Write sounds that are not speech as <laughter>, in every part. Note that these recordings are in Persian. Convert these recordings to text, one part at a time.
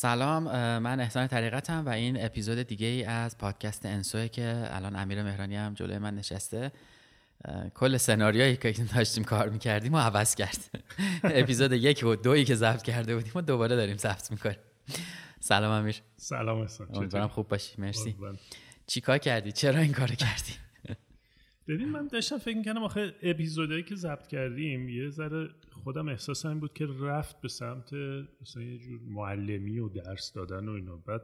سلام من احسان طریقتم و این اپیزود دیگه ای از پادکست انسوه که الان امیر مهرانی هم جلوی من نشسته. کل سناریویی که <laughs> داشتیم کار می‌کردیم و عوض کرد. <laughs> اپیزود یک و دویی که ضبط کرده بودیم و دوباره داریم ضبط می‌کنیم. سلام امیر. سلام احسان امیدوارم خوب باشی مرسی. چی کار کردی؟ چرا این کارو کردی؟ <laughs> ببین من داشتم فکر می‌کنم آخه اپیزودهایی که ضبط کردیم یه ذره خودم احساس این بود که رفت به سمت مثلا یه جور معلمی و درس دادن و اینا. بعد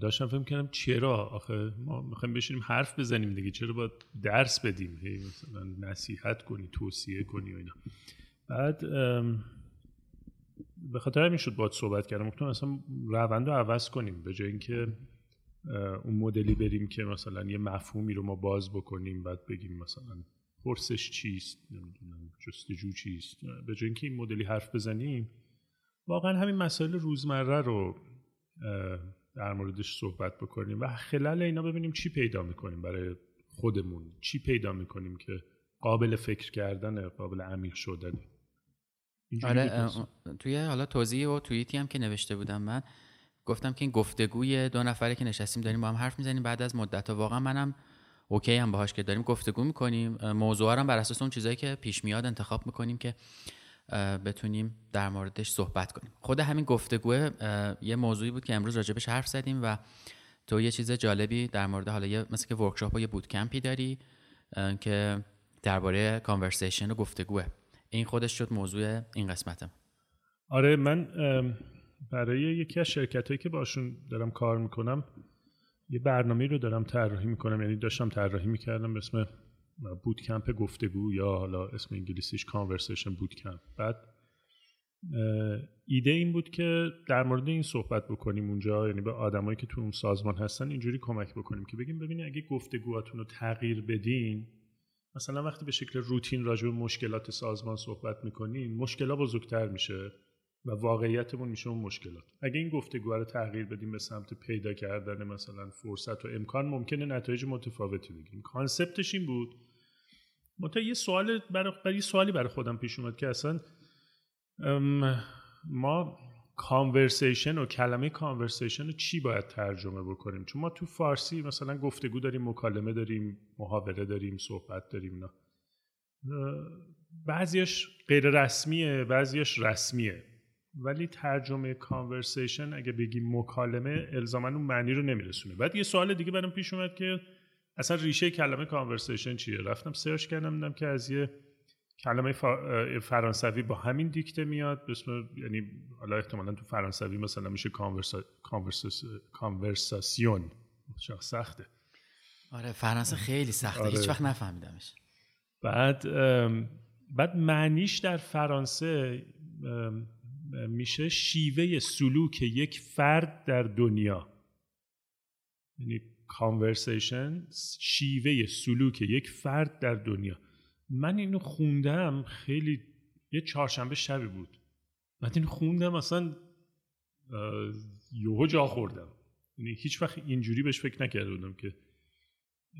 داشتم فکر کنم چرا؟ آخه ما می‌خوایم بشینیم حرف بزنیم دیگه. چرا باید درس بدیم؟ هی مثلا نصیحت کنی توصیه کنی و اینا. بعد به خاطر همین شد باید صحبت کردم. گفتم مثلا روند رو عوض کنیم. به جای اینکه اون مدلی بریم که مثلا یه مفهومی رو ما باز بکنیم بعد بگیم مثلا پرسش چیست؟ نمی‌دونم جستجو چیست؟ به جای اینکه این مدلی حرف بزنیم واقعا همین مسائل روزمره رو در موردش صحبت بکنیم و خلال اینا ببینیم چی پیدا می‌کنیم برای خودمون. چی پیدا می‌کنیم که قابل فکر کردن قابل عمیق شدنه آره توی حالا توضیح و توییتی هم که نوشته بودم من گفتم که این گفتگوی دو نفره که نشستیم داریم با هم حرف می‌زنیم بعد از مدت واقعا منم okay هم باهاش که داریم گفتگو می‌کنیم. موضوع هم بر اساس اون چیزایی که پیش میاد انتخاب می‌کنیم که بتونیم در موردش صحبت کنیم. خود همین گفتگو یه موضوعی بود که امروز راجبش حرف زدیم و تو یه چیز جالبی در مورد حالا یه مثل که workshop boot camp ی داری که درباره conversation و گفتگوه. این خودش شد موضوع این قسمتم. آره من برای یکی از شرکت هایی که باشون دارم کار می‌کنم یه برنامه رو دارم طراحی می‌کنم یعنی داشتم طراحی می‌کردم به اسم boot camp گفتگو یا حالا اسم انگلیسیش conversation boot camp بعد ایده این بود که در مورد این صحبت بکنیم اونجا یعنی به آدمایی که تو اون سازمان هستن اینجوری کمک بکنیم که بگیم ببینید اگه گفتگوهاتون رو تغییر بدین مثلا وقتی به شکل روتین راجع به مشکلات سازمان صحبت می‌کنین مشکلات بزرگتر میشه. و واقعیتمون میشه اون مشکلات. اگه این گفتگو رو تغییر بدیم به سمت پیدا کردن مثلا فرصت و امکان ممکنه نتایج متفاوتی بگیریم. concept ش این بود. منتها یه سوال برای سوالی برای خودم پیش اومد که اصلا ما conversation و کلمه conversation رو چی باید ترجمه بکنیم؟ چون ما تو فارسی مثلا گفتگو داریم مکالمه داریم محاوره داریم صحبت داریم نه بعضیش غیر رسمیه بعضیش رسمیه. ولی ترجمه conversation اگه بگیم مکالمه الزاما اون معنی رو نمیرسونه. بعد یه سوال دیگه برام پیش اومد که اصلا ریشه کلمه کانورسیشن چیه؟ رفتم سرچ کردم دیدم که از یه کلمه فرانسوی با همین دیکته میاد. اسم یعنی حالا احتمالا تو فرانسوی مثلا میشه کانورسا... کانورساسیون سخته. آره فرانسه خیلی سخته. آره. هیچ وقت نفهمیدمش. بعد بعد معنیش در فرانسه میشه شیوه سلوک یک فرد در دنیا. یعنی کانورسیشن شیوه سلوک یک فرد در دنیا. من اینو خوندم خیلی یه چهارشنبه شبی بود. من اینو خوندم اصلا یوهو جا خوردم. یعنی هیچ وقت اینجوری بهش فکر نکرده بودم که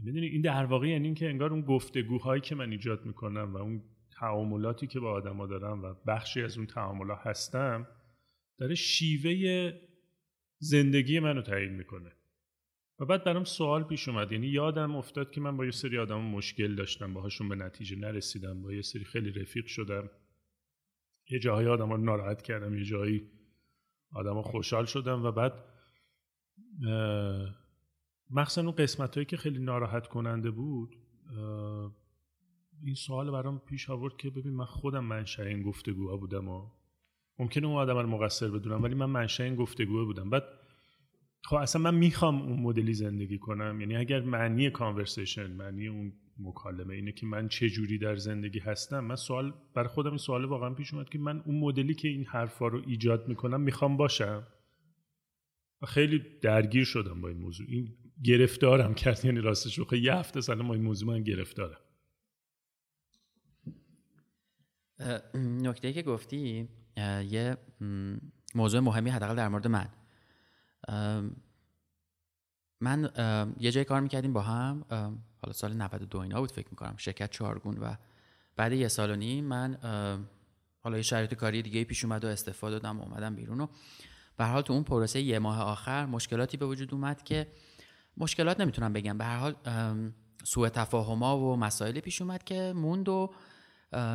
می‌دونی این در واقع یعنی که انگار اون گفتگوهایی که من ایجاد می‌کنم و اون تعاملاتی که با آدما دارم و بخشی از اون تعاملات هستم داره شیوه زندگی منو تعیین می‌کنه. و بعد برام سوال پیش اومد. یعنی یادم افتاد که من با یه سری آدم مشکل داشتم باهاشون به نتیجه نرسیدم با یه سری خیلی رفیق شدم. یه جاهای آدم رو ناراحت کردم یه جایی آدم خوشحال شدم و بعد مخصوصا اون قسمت هایی که خیلی ناراحت کننده بود این سوال برام پیش آورد که ببین من خودم منشأ این گفتگوها بودم و ممکنه اون آدم رو مقصر بدونم ولی من منشأ این گفتگوها بودم. بعد خب اصلا من می‌خوام اون مدلی زندگی کنم؟ یعنی اگر معنی کانورسیشن معنی اون مکالمه اینه که من چه جوری در زندگی هستم من سوال برای خودم این سوال واقعا پیش اومد که من اون مدلی که این حرفا رو ایجاد می‌کنم می‌خوام باشم؟ خیلی درگیر شدم با این موضوع. این گرفتارم کرد یعنی راستش رو یه هفته سال ما این موضوع من گرفتارم. نکته که گفتی یه موضوع مهمی حداقل در مورد من. من یه جای کار می‌کردیم با هم حالا سال 92 اینا بود فکر می‌کنم شرکت چهارگون و بعد یه سال و نیم من حالا یه شرایط کاری دیگه پیش اومد و استفاده دادم و اومدم بیرون و به حال تو اون پروسه یه ماه آخر مشکلاتی به وجود اومد که مشکلات نمی‌تونم بگم. به هر حال سوء تفاهما و مسائلی پیش اومد که موند و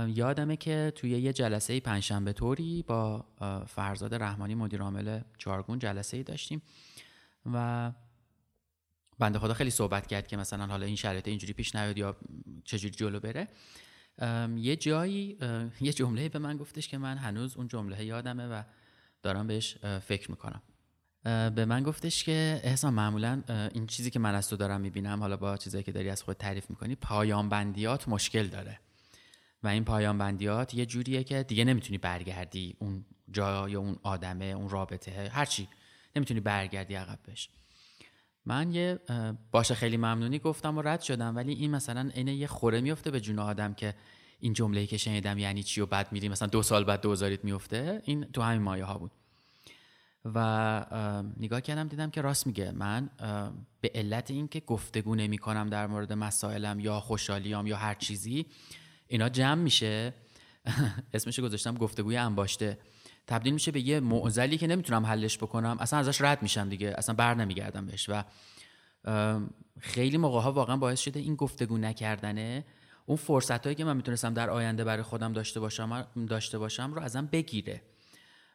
یادمه که توی یه جلسه پنجشنبه طوری با فرزاد رحمانی مدیر عامل چارگون جلسه ای داشتیم و بنده خدا خیلی صحبت کرد که مثلا حالا این شرایط اینجوری پیش نیاد یا چجوری جلو بره. یه جایی یه جمله به من گفتش که من هنوز اون جمله یادمه و دارم بهش فکر می‌کنم. به من گفتش که احسان معمولا این چیزی که من از تو دارم می‌بینم حالا با چیزایی که داری از خود تعریف می‌کنی پایان بندیات مشکل داره. و این پایان بندیات یه جوریه که دیگه نمی‌تونی برگردی اون جا یا اون آدمه اون رابطه هرچی نمی‌تونی برگردی عقب بش من یه باشه خیلی ممنونی گفتم و رد شدم ولی این مثلا اینه یه خوره میفته به جون آدم که این جمله‌ای که شنیدم یعنی چی و بعد میری مثلا دو سال بعد دوزاریت میفته این تو همین مایه ها بود. و نگاه کردم دیدم که راست میگه. من به علت اینکه گفتگو نمی کنم در مورد مسائلم یا خوشحالیام یا هر چیزی اینا جمع میشه. <laughs> اسمش گذاشتم گفتگوی انباشته. تبدیل میشه به یه معضلی که نمی‌تونم حلش بکنم. اصلا ازش رد میشم دیگه. اصلا بر نمیگردم بهش. و خیلی موقع ها واقعا باعث شده این گفتگو نکردنه. اون فرصت هایی که من می‌تونستم در آینده برای خودم داشته باشم داشته باشم رو ازم بگیره.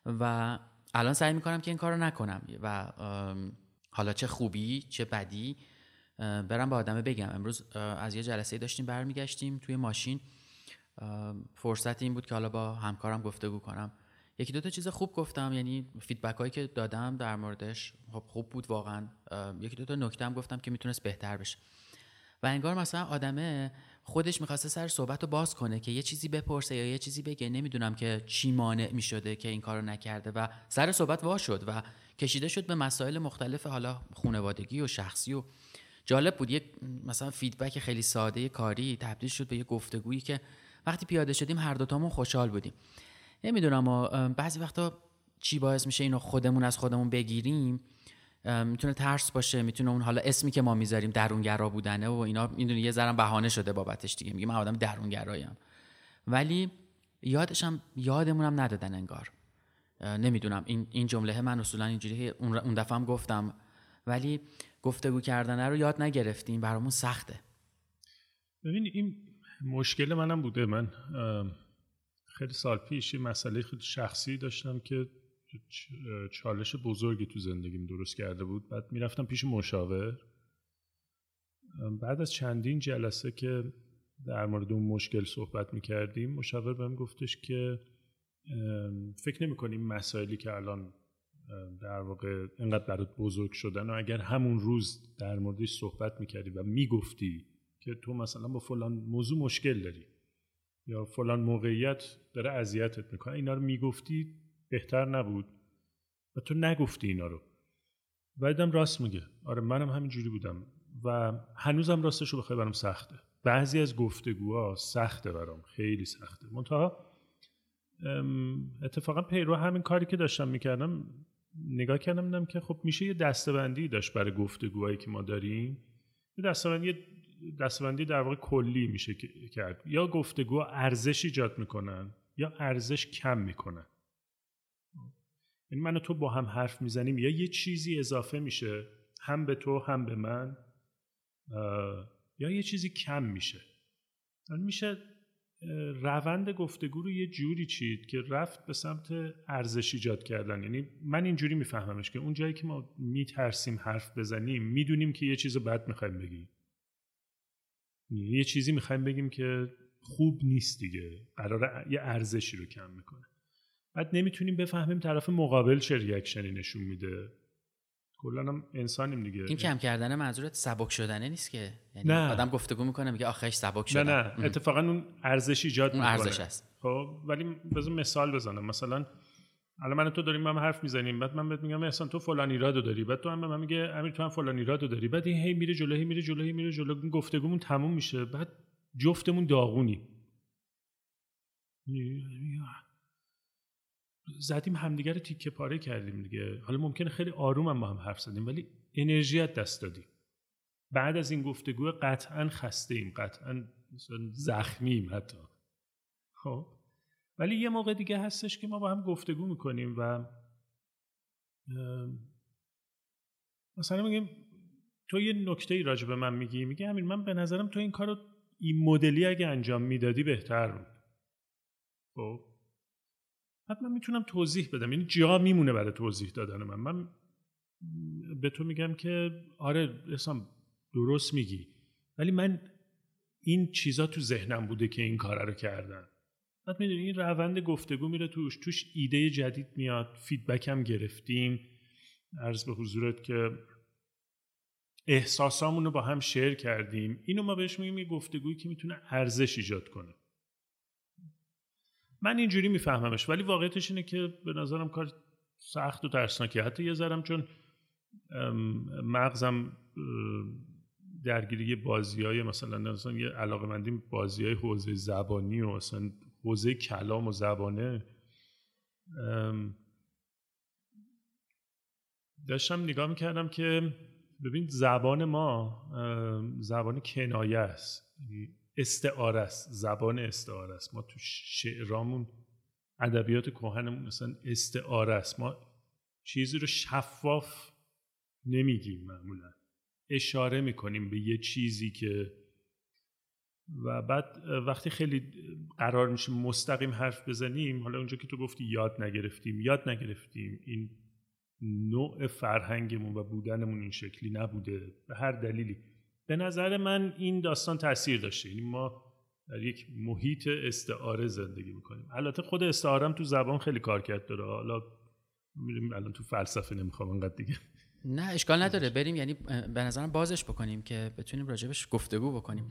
و الان سعی می‌کنم که این کار رو نکنم. و حالا چه خوبی چه بدی برم به آدمه بگم. امروز از یه جلسه داشتیم برمیگشتیم توی ماشین. فرصت این بود که حالا با همکارم گفتگو کنم. یکی دو تا چیز خوب گفتم یعنی فیدبک هایی که دادم در موردش خب خوب بود واقعا. یکی دو تا نکته هم گفتم که می‌تونست بهتر بشه. و انگار مثلا آدمه خودش می‌خواسته سر صحبت رو باز کنه که یه چیزی بپرسه یا یه چیزی بگه. نمی‌دونم که چی مانع می‌شده که این کارو نکرده و سر صحبت وا شد و کشیده شد به مسائل مختلف حالا خونوادگی و شخصی و جالب بود. یک مثلا فیدبک خیلی ساده کاری تبدیل شد به یه گفتگویی که وقتی پیاده شدیم هر دوتامون خوشحال بودیم. نمی‌دونم بعضی وقتا چی باعث میشه اینو خودمون از خودمون بگیریم؟ می‌تونه ترس باشه می‌تونه اون حالا اسمی که ما می‌ذاریم درونگرا بودنه و اینا می‌دونی یه ذره بهانه شده بابتش دیگه. میگه من آدم درونگرایم ولی یادشم یادمونم ندادن انگار. نمی‌دونم این این جمله من اصولا اینجوری اون دفعه هم گفتم. ولی گفتگو کردنه رو یاد نگرفتیم. برامون سخته. ببین این مشکل منم بوده. من خیلی سال پیش یه مسئله خیلی شخصی داشتم که چالش بزرگی تو زندگیم درست کرده بود. بعد می‌رفتم پیش مشاور. بعد از چندین جلسه که در مورد اون مشکل صحبت می‌کردیم مشاور بهم گفتش که فکر نمی کنیم مسائلی که الان در واقع انقدر برات بزرگ شدن و اگر همون روز در موردش صحبت می‌کردی و می‌گفتی که تو مثلا با فلان موضوع مشکل داری یا فلان موقعیت داره اذیتت می‌کنه اینا رو می‌گفتی بهتر نبود و تو نگفتی اینا رو. بعدم راست میگه. آره منم همین جوری بودم و هنوزم راستش رو بخوای برام سخته. بعضی از گفتگوها سخته برام خیلی سخته. منتها اتفاقا پیرو همین کاری که داشتم می‌کردم نگاه کردم دیدم که خب میشه یه دستبندی داشت برای گفتگوهایی که ما داریم. یه دستبندی دستبندی در واقع کلی میشه کرد. یا گفتگو ارزش ایجاد می‌کنن یا ارزش کم می‌کنن. این من و تو با هم حرف می‌زنیم یا یه چیزی اضافه میشه هم به تو هم به من یا یه چیزی کم میشه. میشه روند گفتگو رو یه جوری چید که رفت به سمت ارزش ایجاد کردن. یعنی من اینجوری میفهممش که اون جایی که ما میترسیم حرف بزنیم می‌دونیم که یه چیز بد می‌خوایم بگیم. یه چیزی می‌خوایم بگیم که خوب نیست دیگه. قرار یه ارزشی رو کم می‌کنه. بعد نمی‌تونیم بفهمیم طرف مقابل چه ریاکشنی نشون میده. کلا هم انسانیم دیگه. این کم کردن منظورت سبک شدنه نیست که؟ یعنی نه. آدم گفتگو می‌کنه میگه آخرش سبک شدن نه. نه اتفاقا اون ارزش ایجاد اون ارزش است. خب ولی بذار مثال بزنم. مثلا الان من تو داریم با هم حرف می‌زنیم. بعد من بهت میگم احسان تو فلان ایرادو داری. بعد تو هم به من میگه امیر تو هم فلان ایرادو داری. بعد این هی میره جلو میره جلو میره جلو. گفتگومون تموم میشه. بعد جفتمون داغونی. زدیم همدیگه رو تیکه پاره کردیم دیگه. حالا ممکنه خیلی آروم هم با هم حرف زدیم ولی انرژی دست دادیم. بعد از این گفتگو قطعا خسته ایم. قطعا زخمیم حتی. خب؟ ولی یه موقع دیگه هستش که ما با هم گفتگو می‌کنیم و مثلا میگیم تو یه نکته ای راجع به من میگی میگه همین من به نظرم تو این کارو این مدلی اگه انجام می‌دادی بهتر بود. خب؟ حتما می‌تونم توضیح بدم. یعنی جا میمونه برای توضیح دادن من. من به تو میگم که آره اسام درست میگی. ولی من این چیزا تو ذهنم بوده که این کار رو کردن. بعد می‌دونی این روند گفتگو میره توش توش ایده جدید میاد فیدبک هم گرفتیم. عرض به حضورت که احساسامون رو با هم شیر کردیم. اینو ما بهش میگیم یه گفتگویی که می‌تونه ارزش ایجاد کنه. من اینجوری میفهممش ولی واقعیتش اینه که به نظرم کار سخت و ترسناکه حتی یه ذرم چون مغزم درگیری بازی های مثلا مثلا یه علاقه مندیم بازی های حوزه زبانی و مثلا حوزه کلام و زبانه داشتم نگاه می‌کردم که ببین زبان ما زبان کنایه است. یعنی استعاره است زبان استعاره است. ما تو شعرامون ادبیات کهنمون مثلا استعاره است. ما چیزی رو شفاف نمیگیم معمولا. اشاره می‌کنیم به یه چیزی که و بعد وقتی خیلی قرار میشه مستقیم حرف بزنیم حالا اونجا که تو گفتی یاد نگرفتیم یاد نگرفتیم این نوع فرهنگمون و بودنمون این شکلی نبوده. به هر دلیلی. به نظر من این داستان تاثیر داشته. یعنی ما در یک محیط استعاره زندگی می‌کنیم. البته خود استعاره تو زبان خیلی کار کرد داره. حالا میریم الان تو فلسفه نمی‌خوام انقدر دیگه نه اشکال نداره. بریم یعنی به نظرم بازش بکنیم که بتونیم راجبش گفتگو بکنیم.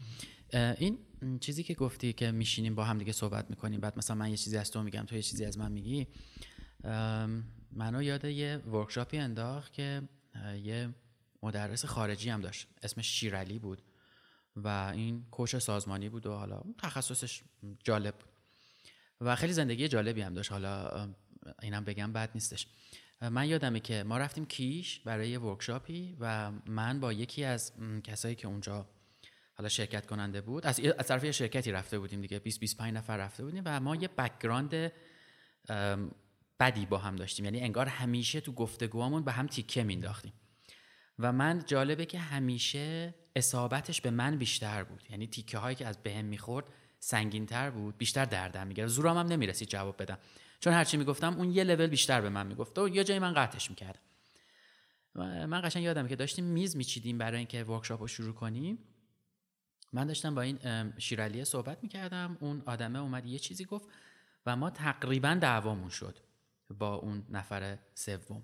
این چیزی که گفتی که میشینیم با هم دیگه صحبت می‌کنیم بعد مثلا من یه چیزی از تو میگم تو یه چیزی از من میگی منو یاد یه ورکشاپی انداخت که یه مدرس خارجی هم داشت. اسمش شیرالی بود و این coach سازمانی بود و حالا تخصصش جالب. بود و خیلی زندگی جالبی هم داشت. حالا اینم بگم بد نیستش. من یادمه که ما رفتیم کیش برای یه workshop ی و من با یکی از کسایی که اونجا حالا شرکت کننده بود از از طرف یه شرکتی رفته بودیم دیگه 20 25 نفر رفته بودیم و ما یه background بدی با هم داشتیم. یعنی انگار همیشه تو گفتگوامون به هم تیکه مینداختیم و من جالبه که همیشه اصابتش به من بیشتر بود. یعنی تیکه هایی که از بهم می‌خورد سنگین تر بود بیشتر دردم می‌گرفت. زورم هم نمی‌رسید جواب بدم. چون هرچی می‌گفتم اون یه لول بیشتر به من می‌گفت. و یه جایی من قطعش می‌کردم. من قشنگ یادم که داشتیم میز میچیدیم برای اینکه ورکشاپ رو شروع کنیم. من داشتم با این شیرالیه صحبت می‌کردم. اون آدمه اومد یه چیزی گفت و ما تقریبا دعوامون شد با اون نفر سوم.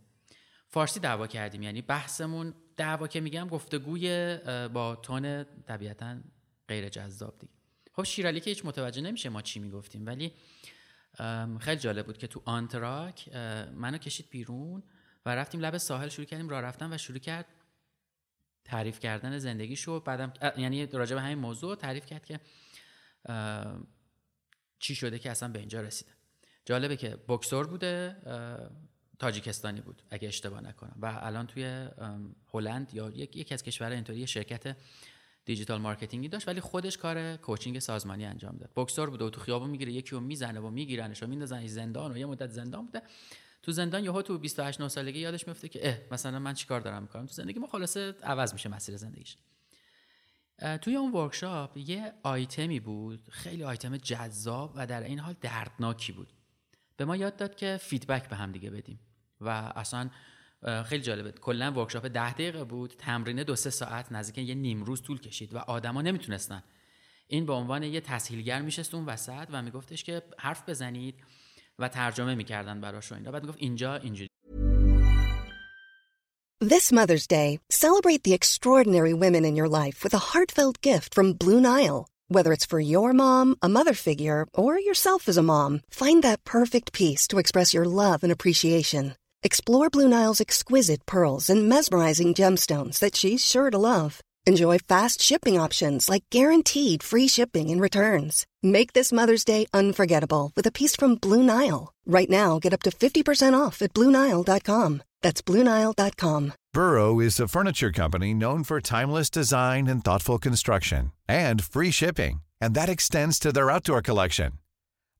فارسی دعوا کردیم یعنی بحثمون دعوا که میگم گفتگوی با تون طبیعتا غیر جذاب دیگه. خب شیرالی که هیچ متوجه نمیشه ما چی می‌گفتیم ولی خیلی جالب بود که تو آنتراک منو کشید بیرون و رفتیم لب ساحل شروع کردیم راه رفتن و شروع کرد تعریف کردن زندگی شو بعدم یعنی راجع به همین موضوع تعریف کرد که چی شده که اصلا به اینجا رسیده. جالبه که بکسور بوده تاجیکستانی بود اگه اشتباه نکنم. و الان توی هلند یا یکی از کشورهای اینطوری شرکت digital marketing ی داشت ولی خودش کار coaching سازمانی انجام داد. بکسور بوده و تو خیابون می‌گیره یکی رو می‌زنه و میگیرنش و میندازن زندان و یه مدت زندان بوده. تو زندان یهو تو 28 9 سالگی یادش میفته که اه مثلا من چیکار دارم می‌کنم؟ تو زندگی ما خلاصه عوض میشه مسیر زندگیش. توی اون workshop یه آیتمی بود خیلی آیتم جذاب و در عین حال دردناکی بود. به ما یاد داد که feedback به هم دیگه بدیم و اصلا خیلی جالبه کلا workshop ده دقیقه بود تمرین دو سه ساعت نزدیک یه نیم روز طول کشید و آدما نمی‌تونستن این به عنوان یه تسهیلگر میشست اون وسط و میگفتش که حرف بزنید و ترجمه می‌کردن براش این بعد می‌گفت اینجا اینجوری This Mother's Day, celebrate the extraordinary women in your life with a heartfelt gift from Blue Nile. Whether it's for your mom, a mother figure, or yourself as a mom, find that perfect piece to express your love and appreciation. Explore Blue Nile's exquisite pearls and mesmerizing gemstones that she's sure to love. Enjoy fast shipping options like guaranteed free shipping and returns. Make this Mother's Day unforgettable with a piece from Blue Nile. Right now, get up to 50% off at BlueNile.com. That's BlueNile.com. Burrow is a furniture company known for timeless design and thoughtful construction and free shipping, and that extends to their outdoor collection.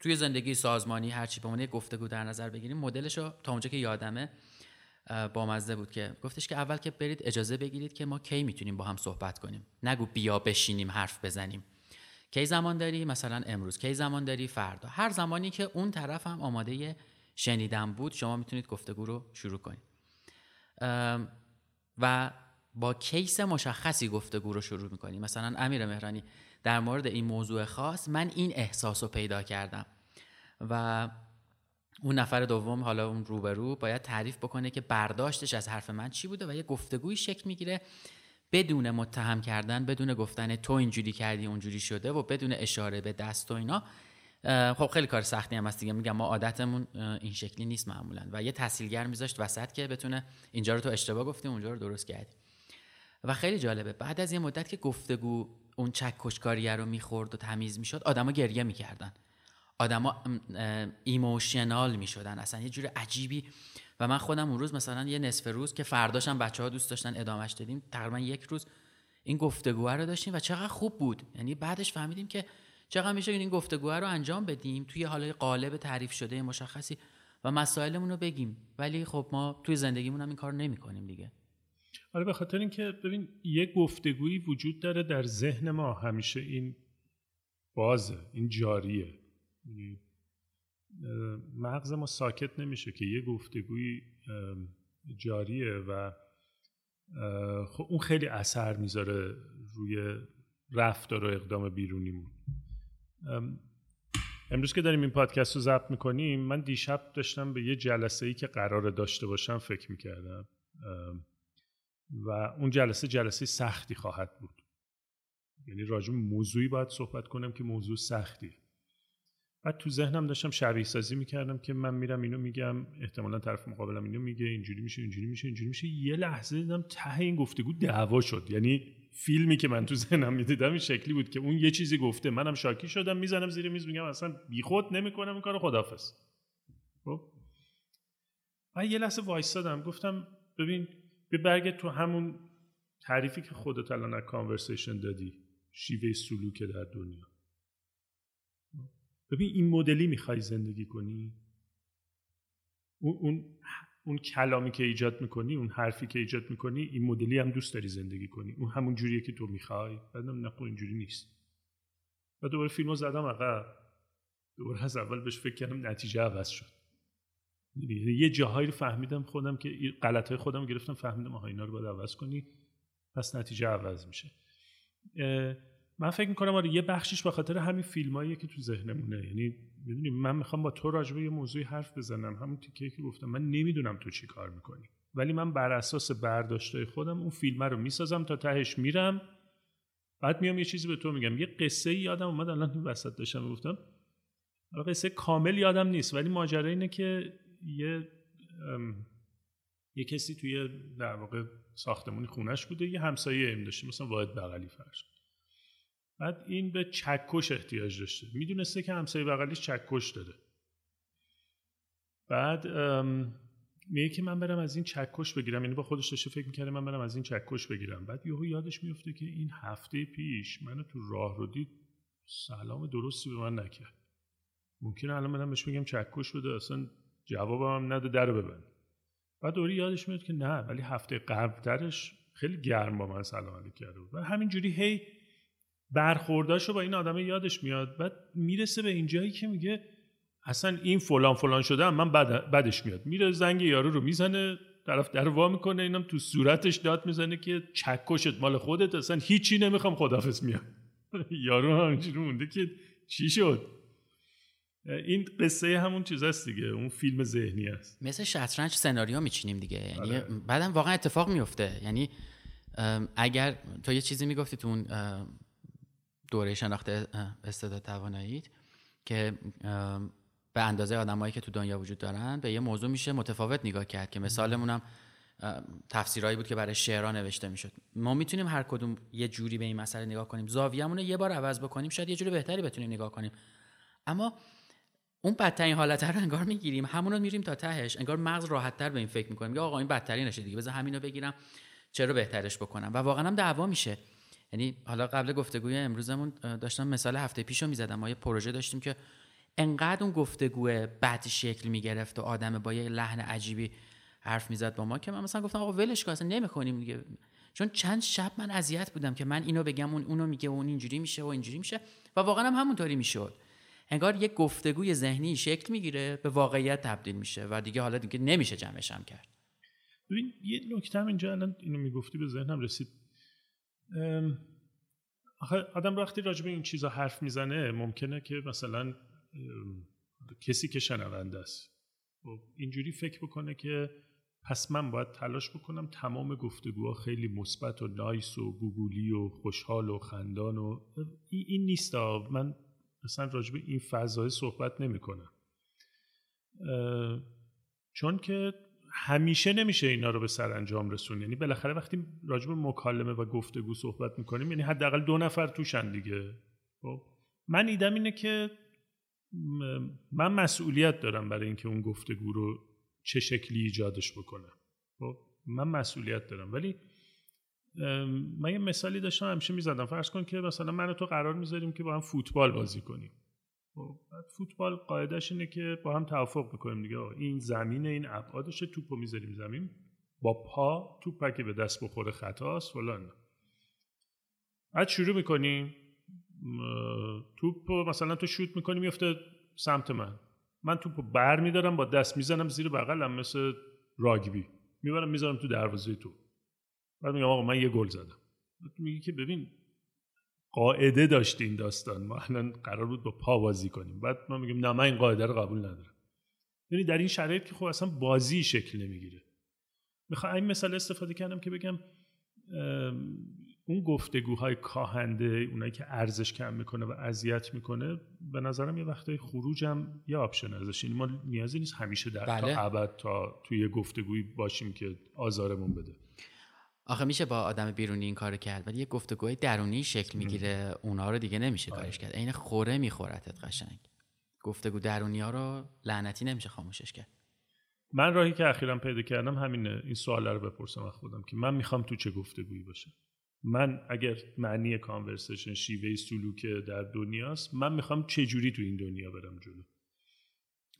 توی زندگی سازمانی هرچی به عنوان گفتگو در نظر بگیریم مدلش رو تا اونجا که یادمه بامزه بود که گفتش که اول که برید اجازه بگیرید که ما کی می‌تونیم با هم صحبت کنیم. نگو بیا بشینیم حرف بزنیم. کی زمان داری؟ مثلا امروز. کی زمان داری؟ فردا. هر زمانی که اون طرف هم آماده شنیدن بود شما می‌تونید گفتگو رو شروع کنید. و با کیس مشخصی گفتگو رو شروع می‌کنیم مثلا امیر مهرانی در مورد این موضوع خاص من این احساس رو پیدا کردم. و اون نفر دوم حالا اون روبرو باید تعریف بکنه که برداشتش از حرف من چی بوده و یه گفتگوی شکل می‌گیره. بدون متهم کردن بدون گفتن تو اینجوری کردی اونجوری شده و بدون اشاره به دست و اینا. خب خیلی کار سختی هم هست دیگه. میگم ما عادتمون این شکلی نیست معمولا. و یه تحصیلگر میذاشت وسط که بتونه اینجا رو تو اشتباه گفتی اونجا رو درست کردی. و خیلی جالبه. بعد از یه مدت که گفتگو اون چک کشکاریه رو می‌خورد و تمیز می‌شد آدما گریه می‌کردن. آدما ایموشنال می‌شدن. اصلا یه جور عجیبی. و من خودم اون روز مثلا یه نصف روز که فرداشم بچه ها دوست داشتن ادامهش دادیم تقریبا یک روز این گفتگوه رو داشتیم و چقدر خوب بود. یعنی بعدش فهمیدیم که چقدر میشه این گفتگوه رو انجام بدیم. توی حال قالب تعریف شده مشخصی و مسائلمون رو بگیم. ولی خب ما توی زندگیمون هم این کار نمی‌کنیم دیگه. آره به خاطر اینکه ببین یه گفتگویی وجود داره در ذهن ما. همیشه این بازه این جاریه. یعنی، مغز ما ساکت نمیشه که یه گفتگویی جاریه و خب اون خیلی اثر می‌ذاره روی رفتار و اقدام بیرونیمون. امروز که داریم این پادکست رو ضبط می‌کنیم من دیشب داشتم به یه جلسه ای که قرار داشته باشم فکر می‌کردم. و اون جلسه جلسه سختی خواهد بود. یعنی راجع موضوعی باید صحبت کنم که موضوع سختی. بعد تو ذهنم داشتم شبیه سازی می‌کردم که من میرم اینو میگم احتمالا طرف مقابلم اینو میگه اینجوری میشه اینجوری میشه اینجوری میشه. یه لحظه دیدم ته این گفتگو دعوا شد. یعنی فیلمی که من تو ذهنم می‌دیدم این شکلی بود که اون یه چیزی گفته. منم شاکی شدم می‌زنم زیر میز میگم اصلا بیخود نمی‌کنم این کارو خدافظ خب؟ یه لحظه وایسادم گفتم ببین به برگرد تو همون تعریفی که خودت الان از کانورسیشن دادی شیوه سلوک در دنیا. ببین این مدلی می‌خوای زندگی کنی؟ اون, اون, اون کلامی که ایجاد می‌کنی اون حرفی که ایجاد می‌کنی این مدلی هم دوست داری زندگی کنی. اون همون جوریه که تو می‌خوای. بعدم نه خب اینجوری نیست. و دوباره فیلمو زدم عقب دوباره از اول بهش فکر کردم نتیجه عوض شد. یه جاهایی رو فهمیدم خودم که غلط های خودم گرفتم فهمیدم آها اینا رو باید عوض کنی. پس نتیجه عوض میشه. من فکر می‌کنم آره یه بخشیش به خاطر همین فیلماییه که تو ذهنمونه. یعنی می‌دونی من می‌خوام با تو راجبه یه موضوعی حرف بزنم. همون تیکه که گفتم من نمی‌دونم تو چی کار می‌کنی. ولی من بر اساس برداشتهای خودم اون فیلم رو می‌سازم تا تهش میرم. بعد میام یه چیزی به تو میگم. یه قصه یادم اومد الان وسط داشتم گفتم. قصه کامل یادم نیست ولی ماجرا اینه که یه یه کسی توی در واقع ساختمونی خونش بوده یه همسایه ایم داشته مثلا واحد بغلی فرش بعد این به چکش احتیاج داشته. می‌دونسته که همسایه بغلیش چکش داره بعد میگه که من برم از این چکش بگیرم. یعنی با خودش داشته فکر می‌کرده من برم از این چکش بگیرم. بعد یهو یادش میفته که این هفته پیش منو تو راه رو دید سلام درستی به من نکرد. ممکنه الان منم بهش میگم چکش بده اصلا جوابم هم نده در ببند. بعد دوری یادش میاد که نه ولی هفته قبلترش خیلی گرم با من سلام علیک کرده بود. و همینجوری هی برخورداشو با این آدم یادش میاد. بعد می‌رسه به اینجایی که میگه اصلا این فلان فلان شده من بد بدش میاد. میره زنگ یارو رو می‌زنه طرف در وا می‌کنه اینم تو صورتش داد می‌زنه که چکشت مال خودت اصلا هیچی نمی‌خوام خدافظ میاد <laughs> یارو همینجوری مونده که چی شد؟ این قصه همون چیز است دیگه اون فیلم ذهنی است. مثل شطرنج سناریو میچینیم دیگه یعنی آره. بعدم واقعا اتفاق میفته یعنی اگر تو یه چیزی می‌گفتی تو اون دوره شناخت استعداد تواناییت که به اندازه آدمایی که تو دنیا وجود دارن به یه موضوع میشه متفاوت نگاه کرد که مثالمون هم تفسیرهایی بود که برای شعرها نوشته می‌شد. ما می‌تونیم هر کدوم یه جوری به این مسئله نگاه کنیم. زاویه‌مون یه بار عوض بکنیم شاید یه جوری بهتری بتونیم نگاه کنیم. اما اون بدترین حالت رو انگار می‌گیریم. همون رو میریم تا تهش. انگار مغز راحتتر به این فکر می‌کنیم که آقا این بدترین نشه دیگه. بذار همین رو بگیرم. چرا بهترش بکنم؟ و واقعا هم دعوا میشه. یعنی حالا قبل گفتگوی امروزمون داشتم مثال هفته پیشو می‌زدم. ما یه پروژه داشتیم که انقدر اون گفتگو بد شکل می‌گرفت و آدم با یه لحن عجیبی حرف می‌زد با ما که من مثلا گفتم آقا ولش کن اصلا نمی‌کنیم دیگه. چون چند شب من اذیت بودم که من اینو بگم اون اونو میگه اون اینجوری میشه و اینجوری میشه. و واقعا هم همونطوری می‌شد. انگار یه گفتگوی ذهنی شکل می‌گیره به واقعیت تبدیل میشه و دیگه حالا دیگه نمیشه جمعش هم کرد. ببین یه نکته هم اینجا الان اینو می‌گفتی به ذهنم رسید. آخه آدم وقتی راجع به این چیزا حرف می‌زنه ممکنه که مثلا کسی که شنونده است. خب اینجوری فکر بکنه که پس من باید تلاش بکنم تمام گفتگوها خیلی مثبت و نایس و گوگولی و خوشحال و خندان و این نیست. من اصلا راجب این فضای صحبت نمی کنم چون که همیشه نمیشه اینا رو به سرانجام رسون. یعنی بالاخره وقتی راجب مکالمه و گفتگو صحبت می‌کنیم یعنی حداقل دو نفر توشن دیگه. خب من ایدم اینه که من مسئولیت دارم برای اینکه اون گفتگو رو چه شکلی ایجادش بکنم. خب من مسئولیت دارم. ولی من یه مثالی داشتم همیشه می‌زدم. فرض کن که مثلا من و تو قرار می‌ذاریم که با هم فوتبال بازی کنیم. خب فوتبال قاعدش اینه که با هم توافق بکنیم دیگه. این زمین این ابعادش توپو می‌ذاریم زمین با پا توپ که به دست بخوره خطاست فلان. بعد شروع می‌کنیم توپ مثلا تو شوت می‌کنی میفته سمت من. من توپ بر میدارم با دست می‌زنم زیر بغلم مثل راگبی. می‌برم می‌ذارم تو دروازه تو بعد میگم آقا من یه گل زدم. میگی که ببین قاعده داشت این داستان. ما الان قرار بود با پا بازی کنیم. بعد من میگم نه من این قاعده رو قبول ندارم. یعنی در این شرایط که خب اصلا بازی شکل نمی‌گیره. می‌خوام این مثال استفاده کردم که بگم اون گفتگوهای کاهنده اونایی که ارزش کم می‌کنه و اذیت می‌کنه به نظرم یه وقتای خروجم یه option ازش. این ما نیازی نیست همیشه در بله. تا ابد تا توی گفتگوی باشیم که آزارمون بده. آخه میشه با آدم بیرونی این کار کرد ولی یه گفتگوهای درونی شکل می‌گیره اونا رو دیگه نمیشه آره. کارش کرد. عین خوره میخورتت قشنگ. گفتگو درونی ها رو لعنتی نمیشه خاموشش کرد. من راهی که اخیرا پیدا کردم همینه. این سوال رو بپرسم از خودم که من می‌خوام تو چه گفتگویی باشه من اگر معنی conversation شیوه سلوک در دنیاست من می‌خوام چه جوری تو این دنیا برم جلو؟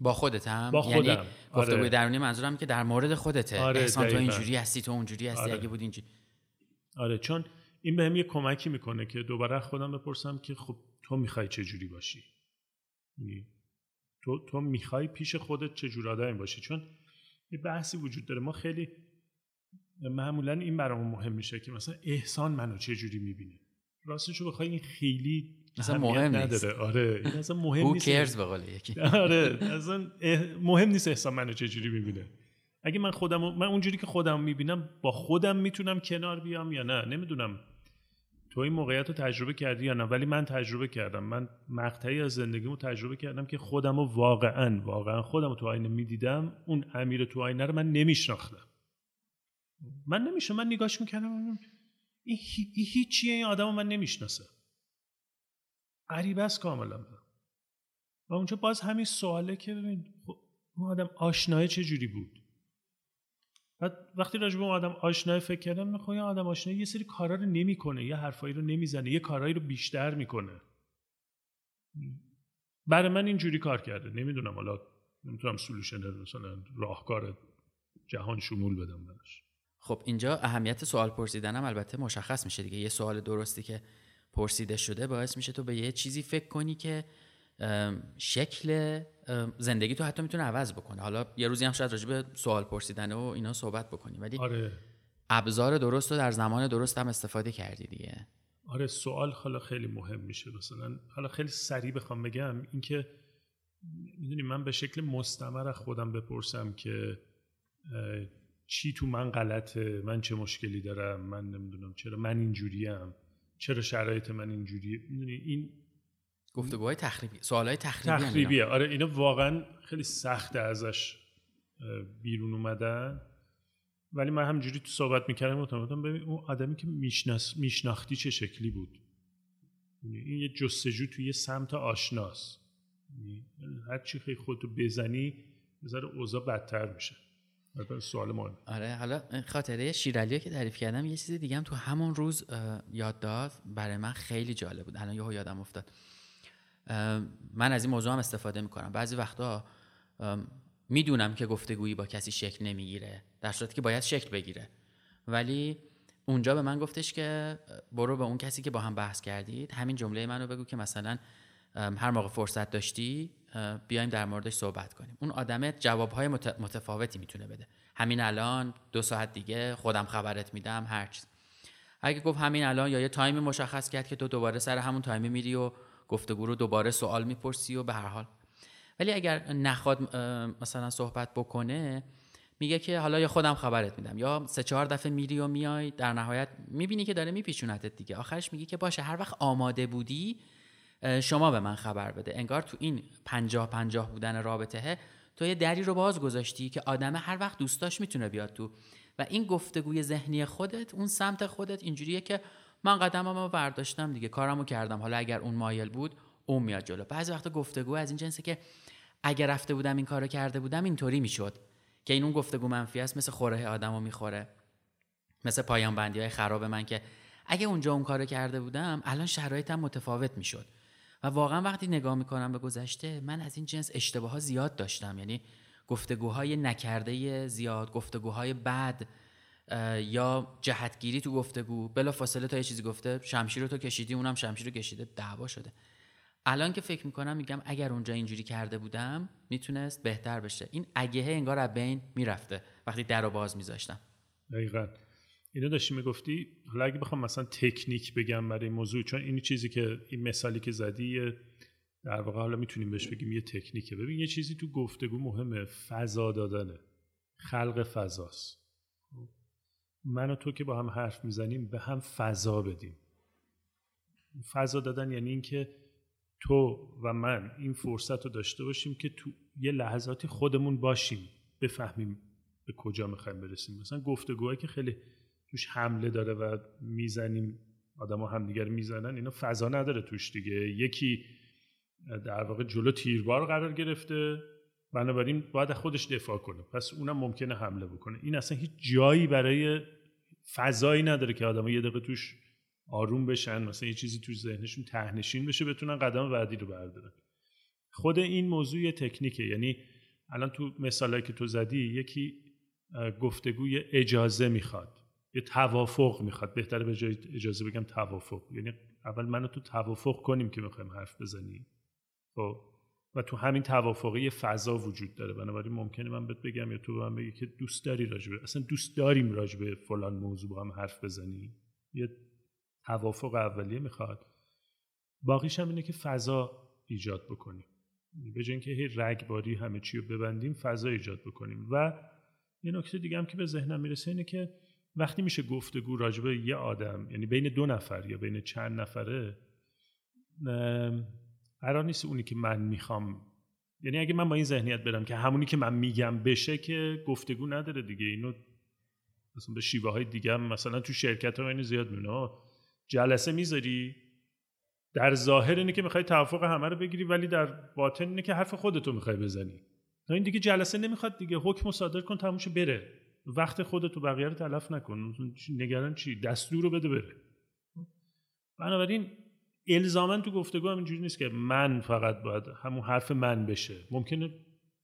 با خودت هم با خودم. یعنی گفتگوی آره. درونی منظورم که در مورد خودته. آره احسان تو اینجوری هستی تو اونجوری هستی آره. اگه بود اینجوری. آره چون این بهم یه کمکی می‌کنه که دوباره خودم بپرسم که خب تو می‌خوای چه جوری باشی؟ یعنی تو تو می‌خوای پیش خودت چه جور آدمی باشی؟ چون یه بحثی وجود داره. ما خیلی معمولا این برامون مهم میشه که مثلا احسان منو چه جوری می‌بینه. راستشو بخوای این خیلی اصلا مهم نداره. آره این اصلا مهم نیست. cares به یکی؟ آره اصلا مهم نیست احسان منو چه جوری می‌بینه. اگه من خودم من اونجوری که خودم می‌بینم با خودم می‌تونم کنار بیام یا نه؟ نمی‌دونم. تو این موقعیت رو تجربه کردی یا نه؟ ولی من تجربه کردم. من مقطعی از زندگیمو تجربه کردم که خودم رو واقعا واقعا خودم رو تو آینه می‌دیدم. اون امیر تو آینه رو من نمیشناختم. من نمیشه من نگاش می‌کردم. این هیچیه این آدم من نمی‌شناسه غریبه است کاملا. و اونجا باز همین سواله که ببین خب اون آدم آشنای چه جوری بود؟ بعد وقتی راجع به اون آدم آشنای فکر کردم می‌خوام یه آدم آشنای یه سری کارا رو نمی‌کنه یه حرفایی رو نمی‌زنه یه کارهایی رو بیشتر می‌کنه. برای من اینجوری کار کرده. نمی‌دونم حالا نمی‌تونم سولوشن مثلا راهکار جهان شمول بدم براش. خب اینجا اهمیت سوال پرسیدنم البته مشخص میشه دیگه. یه سوال درستی که پرسیده شده باعث میشه تو به یه چیزی فکر کنی که شکل زندگی تو حتی می‌تونه عوض بکنه. حالا یه روزی هم شاید راجع به سوال پرسیدن و اینا صحبت بکنی ولی آره. ابزار درست رو در زمان درست هم استفاده کردی دیگه. آره سوال حالا خیلی مهم میشه. مثلا حالا خیلی سریع بخوام بگم اینکه می‌دونی من به شکل مستمر از خودم بپرسم که چی تو من غلطه من چه مشکلی دارم من نمی‌دونم چرا من اینجوریم. چرا شرایط من اینجوریه؟ می‌دونی این گفتگوهای تخریبی سوالای تخریبی تخریبیه آره اینا واقعا خیلی سخته ازش بیرون اومدن. ولی من همجوری تو صحبت می‌کردم متمدن ببین اون آدمی که میشناس میشناختی چه شکلی بود؟ این یه جستجو توی یه سمت آشناس. هر چی خیلی خودتو بزنی بذاره اوضاع بدتر میشه. سوال مهم. آره حالا خاطره شیرالی که تعریف کردم یه چیز دیگه هم تو همون روز یاد داد برای من خیلی جالب بود. الان یهو یادم افتاد. من از این موضوع هم استفاده می‌کنم. بعضی وقتا می‌دونم که گفتگویی با کسی شکل نمی‌گیره در صورتی که باید شکل بگیره. ولی اونجا به من گفتش که برو به اون کسی که با هم بحث کردید همین جمله منو بگو که مثلا هر موقع فرصت داشتی بیایم در موردش صحبت کنیم. اون آدم جوابهای متفاوتی می‌تونه بده. همین الان دو ساعت دیگه خودم خبرت میدم هر چیز. اگه گفت همین الان یا یه تایمی مشخص کرد که تو دوباره سر همون تایمی میری و گفتگو رو دوباره سوال می‌پرسی و به هر حال. ولی اگر نخواد مثلا صحبت بکنه میگه که حالا یا خودم خبرت میدم یا سه چهار دفعه میری و میای در نهایت می‌بینی که داره میپیچونتت دیگه. آخرش میگه که باشه هر وقت آماده بودی شما به من خبر بده. انگار تو این پنجاه پنجاه بودن رابطه تو یه دری رو باز گذاشتی که آدم هر وقت دوستاش می‌تونه بیاد تو. و این گفتگوی ذهنی خودت اون سمت خودت اینجوریه که من قدممو برداشتم دیگه کارمو کردم. حالا اگر اون مایل بود اون میاد جلو. بعضی وقت گفتگو از این جنسه که اگر رفته بودم این کارو کرده بودم اینطوری می‌شد. که این اون گفتگو منفی است مثل خوره آدمو می‌خوره. مثل پایان بندی های خراب من که اگه اونجا اون کارو کرده بودم الان شرایطم متفاوت می‌شد. و واقعا وقتی نگاه می‌کنم به گذشته من از این جنس اشتباه ها زیاد داشتم. یعنی گفتگوهای نکرده زیاد گفتگوهای بد یا جهتگیری تو گفتگو. بلا فاصله تا یه چیزی گفته شمشیر رو تو کشیدی اونم شمشیر رو کشیده. دعوا شده. الان که فکر می‌کنم میگم اگر اونجا اینجوری کرده بودم می‌تونست بهتر بشه. این اگه انگار از بین می‌رفته وقتی در رو باز میذاشتم. دقیقا. اینو داشتی می‌گفتی؟ حالا اگه بخوام مثلا تکنیک بگم برای این موضوع چون این چیزی که این مثالی که زدی در واقع حالا می‌تونیم بهش بگیم یه تکنیکه. ببین یه چیزی تو گفتگو مهمه. فضا دادنه. خلق فضاست. من و تو که با هم حرف می‌زنیم به هم فضا بدیم. فضا دادن یعنی اینکه تو و من این فرصت رو داشته باشیم که تو یه لحظاتی خودمون باشیم. بفهمیم به کجا می‌خوایم برسیم. مثلا گفتگوهایی که خیلی توش حمله داره و می‌زنیم. آدم ها همدیگر می‌زنن. اینا فضا نداره توش دیگه. یکی در واقع جلو تیربار قرار گرفته. بنابراین باید خودش دفاع کنه. پس اونم ممکنه حمله بکنه. این اصلا هیچ جایی برای فضایی نداره که آدم یه دقیقه توش آروم بشن مثلا یه چیزی توش ذهنشون تهنشین بشه بتونن قدم بعدی رو بردارن. خود این موضوع یه تکنیکه. یعنی الان تو مثالایی که تو زدی یکی گفتگوی اجازه می‌خواد. یه توافق می‌خواد. بهتره به جای اجازه بگم توافق. یعنی اول منو تو توافق کنیم که می‌خوایم حرف بزنیم. خب؟ و تو همین توافقی فضا وجود داره. بنابراین ممکنه من بهت بگم یا تو به من بگی که دوست داری راجبه اصلا دوست داریم راجبه فلان موضوع با هم حرف بزنیم. یه توافق اولیه می‌خواد. باقیش هم اینه که فضا ایجاد بکنیم. به جای اینکه هی رگباری همه چی رو ببندیم فضا ایجاد بکنیم. و یه نکته دیگه هم که به ذهنم می‌رسه اینه که وقتی میشه گفتگو راجبه یه آدم یعنی بین دو نفر یا بین چند نفره قرار نیست اونی که من می‌خوام یعنی اگه من با این ذهنیت برم که همونی که من میگم بشه که گفتگو نداره دیگه. اینو مثلا به شیوه های دیگه هم مثلا تو شرکت ها اینو زیاد میونه جلسه می‌ذاری در ظاهر اینه که می‌خوای توافق همه رو بگیری ولی در باطن اینه که حرف خودتو می‌خوای بزنی. این دیگه جلسه نمی‌خواد دیگه. حکم صادر کن تموش بره. وقت خودتو بقیه رو تلف نکن. نگران چی؟ دستور رو بده بره. بنابراین الزاما تو گفتگو هم اینجوری نیست که من فقط باید همون حرف من بشه. ممکنه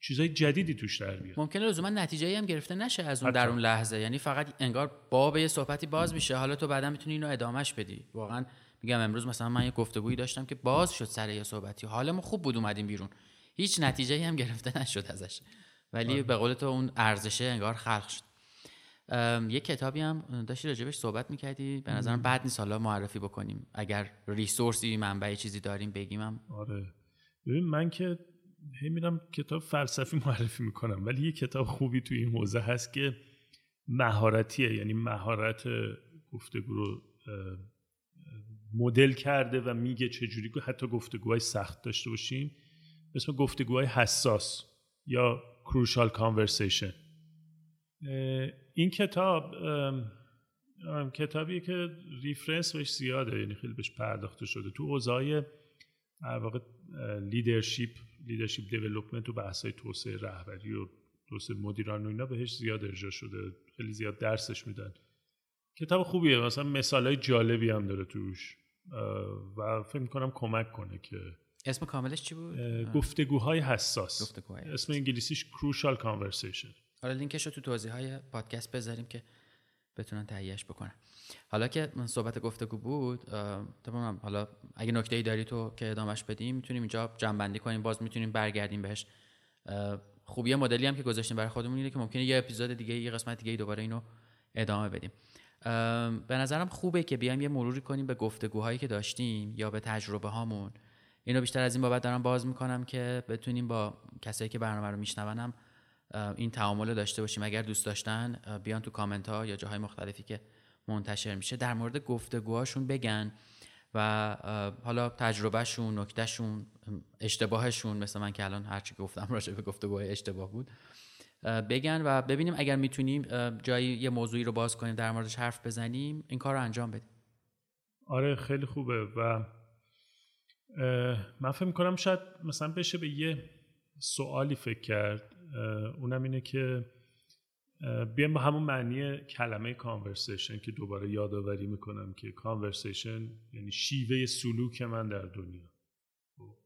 چیزای جدیدی توش در بیاد. ممکنه لزوما نتیجه هم گرفته نشه از اون در اون لحظه. یعنی فقط انگار باب یه صحبتی باز میشه. حالا تو بعدا می‌تونی اینو ادامهش بدی. واقعا میگم امروز مثلا من یه گفتگویی داشتم که باز شد سر یه صحبتی. حالمون خوب بود اومدیم بیرون. هیچ نتیجه هم گرفته نشد ازش. ولی آره. به قول تو اون ارزشه انگار خلق شد. یه کتابی هم داشتی راجبش صحبت می‌کردی؟ به نظرم بعد نیست حالا معرفی بکنیم. اگر ریسورسی منبعی چیزی داریم بگیم هم. آره. ببین من که هی میرم کتاب فلسفی <laughs> معرفی می‌کنم ولی یه کتاب خوبی توی این حوزه هست که مهارتیه. یعنی مهارت گفتگو رو مدل کرده و میگه چجوری. حتی گفتگوهای سخت داشته باشیم. اسم گفتگوهای حساس یا crucial conversation. این کتاب کتابیه که reference بهش زیاده یعنی خیلی بهش پرداخته شده. تو اوضاع در واقع leadership leadership development و بحث توسعه رهبری و توسعه مدیران و اینا بهش زیاد ارجاع شده. خیلی زیاد درسش میدن. کتاب خوبیه. مثلا مثال های جالبی هم داره توش. و فکر می‌کنم کمک کنه که اسم کاملش چی بود؟ گفتگوهای حساس. گفتگوهای اسم انگلیسیش Crucial Conversation. حالا لینکش رو تو توضیح های پادکست بذاریم که بتونن تهیهش بکنن. حالا که من صحبت گفتگو بود طبعا حالا اگه نکته ای داری تو که ادامش بدیم می‌تونیم اینجا جنبندی کنیم باز می‌تونیم برگردیم بهش. خوبی مدلی هم که گذاشتیم برای خودمون اینه که ممکنه یه اپیزود دیگه یه قسمت دیگه دوباره اینو ادامه بدیم. به نظرم خوبه که بیایم یه مروری کنیم به گفتگوهایی که داشتیم یا به تجربه هامون اینو بیشتر از این بابت دارم باز می‌کنم که بتونیم با کسایی که برنامه رو میشنونم این تعامل داشته باشیم. اگر دوست داشتن بیان تو کامنت ها یا جاهای مختلفی که منتشر میشه. در مورد گفتگوهاشون بگن و حالا تجربهشون نکتهشون اشتباهشون مثل من که الان هرچی گفتم راجع به گفتگوهای اشتباه بود بگن و ببینیم اگر می‌تونیم جایی یه موضوعی رو باز کنیم در موردش حرف بزنیم این کار رو انجام بدیم. آره خیلی خوبه و من فکر می‌کنم شاید مثلا بشه به یه سوالی فکر کرد. اونم اینه که بیایم با همون معنی کلمه کانورسیشن که دوباره یادآوری می‌کنم که کانورسیشن یعنی شیوه سلوک من در دنیا خب.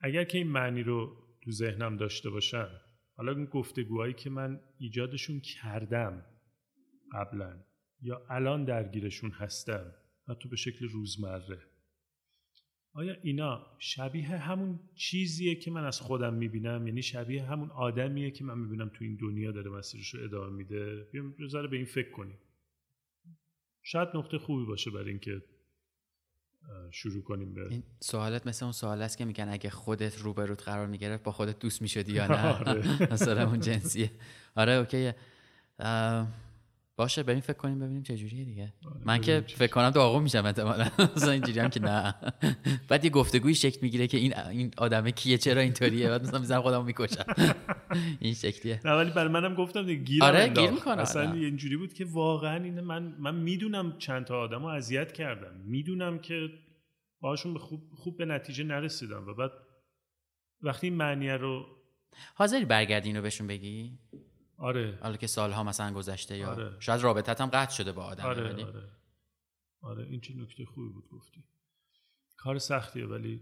اگر که این معنی رو تو ذهنم داشته باشم حالا این گفتگوهایی که من ایجادشون کردم قبلا یا الان درگیرشون هستم حتی به شکل روزمره آیا اینا شبیه همون چیزیه که من از خودم می‌بینم؟ یعنی شبیه همون آدمیه که من می‌بینم تو این دنیا داره مسیرش رو ادامه میده؟ بیام به این فکر کنیم. شاید نقطه خوبی باشه برای اینکه شروع کنیم به این سوالت مثل اون سوال است که میگن اگه خودت روبروت قرار می‌گرفت با خودت دوست می‌شدی یا نه؟ <laughs> آره. <laughs> مثلا اون جنسیه. آره اوکیه. باشه بریم فکر کنیم ببینیم چه جوریه دیگه. آره، من که فکر کنم داغون میشم احتمالاً. <laughs> مثلا اینجوری هم که نه. بعد یه گفتگوی شکل می‌گیره که این این آدمه کیه چرا اینطوریه؟ بعد مثلا می‌ذارم خودمو می‌کشم. <laughs> این شکلیه. نه ولی برای منم گفتم دیگه گیر آره گیر می‌کنه اصلا اینجوری بود که واقعا این من من می‌دونم چند تا آدمو اذیت کردم. می‌دونم که باشون به خوب خوب به نتیجه نرسیدم و بعد وقتی معنی رو حاضری برگردی اینو بهشون بگی؟ آره. حالا که سالها مثلا گذشته یا آره. شاید رابطت هم قطع شده با آدم آره ولی... آره. آره این چه نکته خوبی بود گفتی. کار سختیه ولی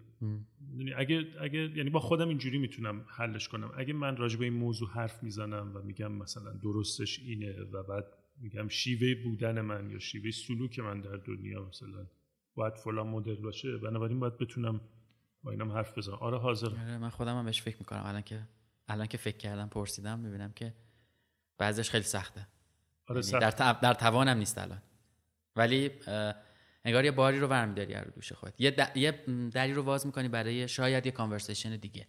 اگه اگه یعنی با خودم اینجوری می‌تونم حلش کنم. اگه من راجع به این موضوع حرف می‌زنم و میگم مثلا درستش اینه و بعد میگم شیوه بودن من یا شیوه سلوک من در دنیا مثلا باید فلان مدل باشه بنابراین باید بتونم با اینم حرف بزنم. آره حاضر آره من خودم هم بهش فکر می‌کنم. الان که الان که فکر کردم پرسیدم می‌بینم که بعضش خیلی سخته. آره یعنی در, در توانم نیست الان. ولی انگار یه باری رو برمیداری رو دوش خودت. یه, یه دری رو باز می‌کنی برای شاید یه کانورسیشن دیگه.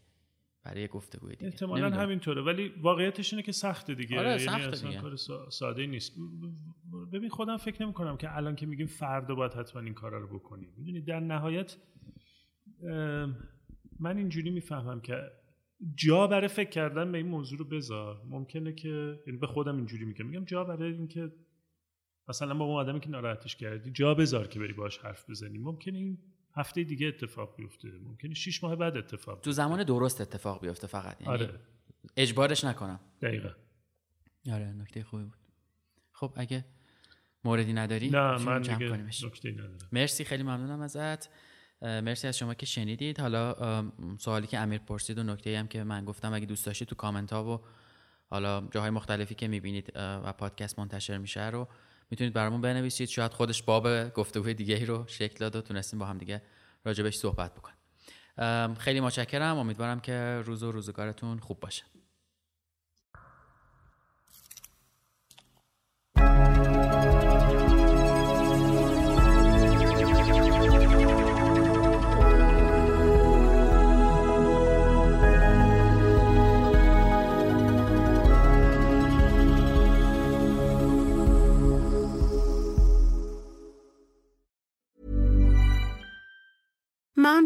برای یه گفتگوی دیگه. احتمالا همینطوره. ولی واقعیتش اینه که سخته دیگه. آره یعنی اصلا کار ساده نیست. ببین خودم فکر نمی کنم که الان که میگیم فردا باید حتما این کارا رو بکنیم. می‌دونی در نهایت من اینجوری می‌فهمم که جا برای فکر کردن به این موضوع رو بذار. ممکنه که یعنی به خودم اینجوری میگم. میگم جا برای اینکه مثلا با اون آدمی که ناراحتش کردی جا بذار که بری باش حرف بزنی. ممکنه این هفته دیگه اتفاق بیفته. ممکنه شیش ماه بعد اتفاق تو زمان درست اتفاق بیفته فقط. یعنی آره. اجبارش نکنم. دقیقا. آره نکته خوبی بود. خب اگه موردی نداری نه من دیگه نکته ندارم. مرسی خیلی ممنونم ازت. مرسی از شما که شنیدید. حالا سوالی که امیر پرسید و نکته هم که من گفتم اگه دوست داشتید تو کامنت ها و حالا جاهای مختلفی که می‌بینید و پادکست منتشر میشه رو می‌تونید برامون بنویسید. شاید خودش باب گفتگوی دیگه رو شکل داد و تونستیم با هم دیگه راجبش صحبت بکنیم. خیلی متشکرم. امیدوارم که روز و روزگارتون خوب باشه.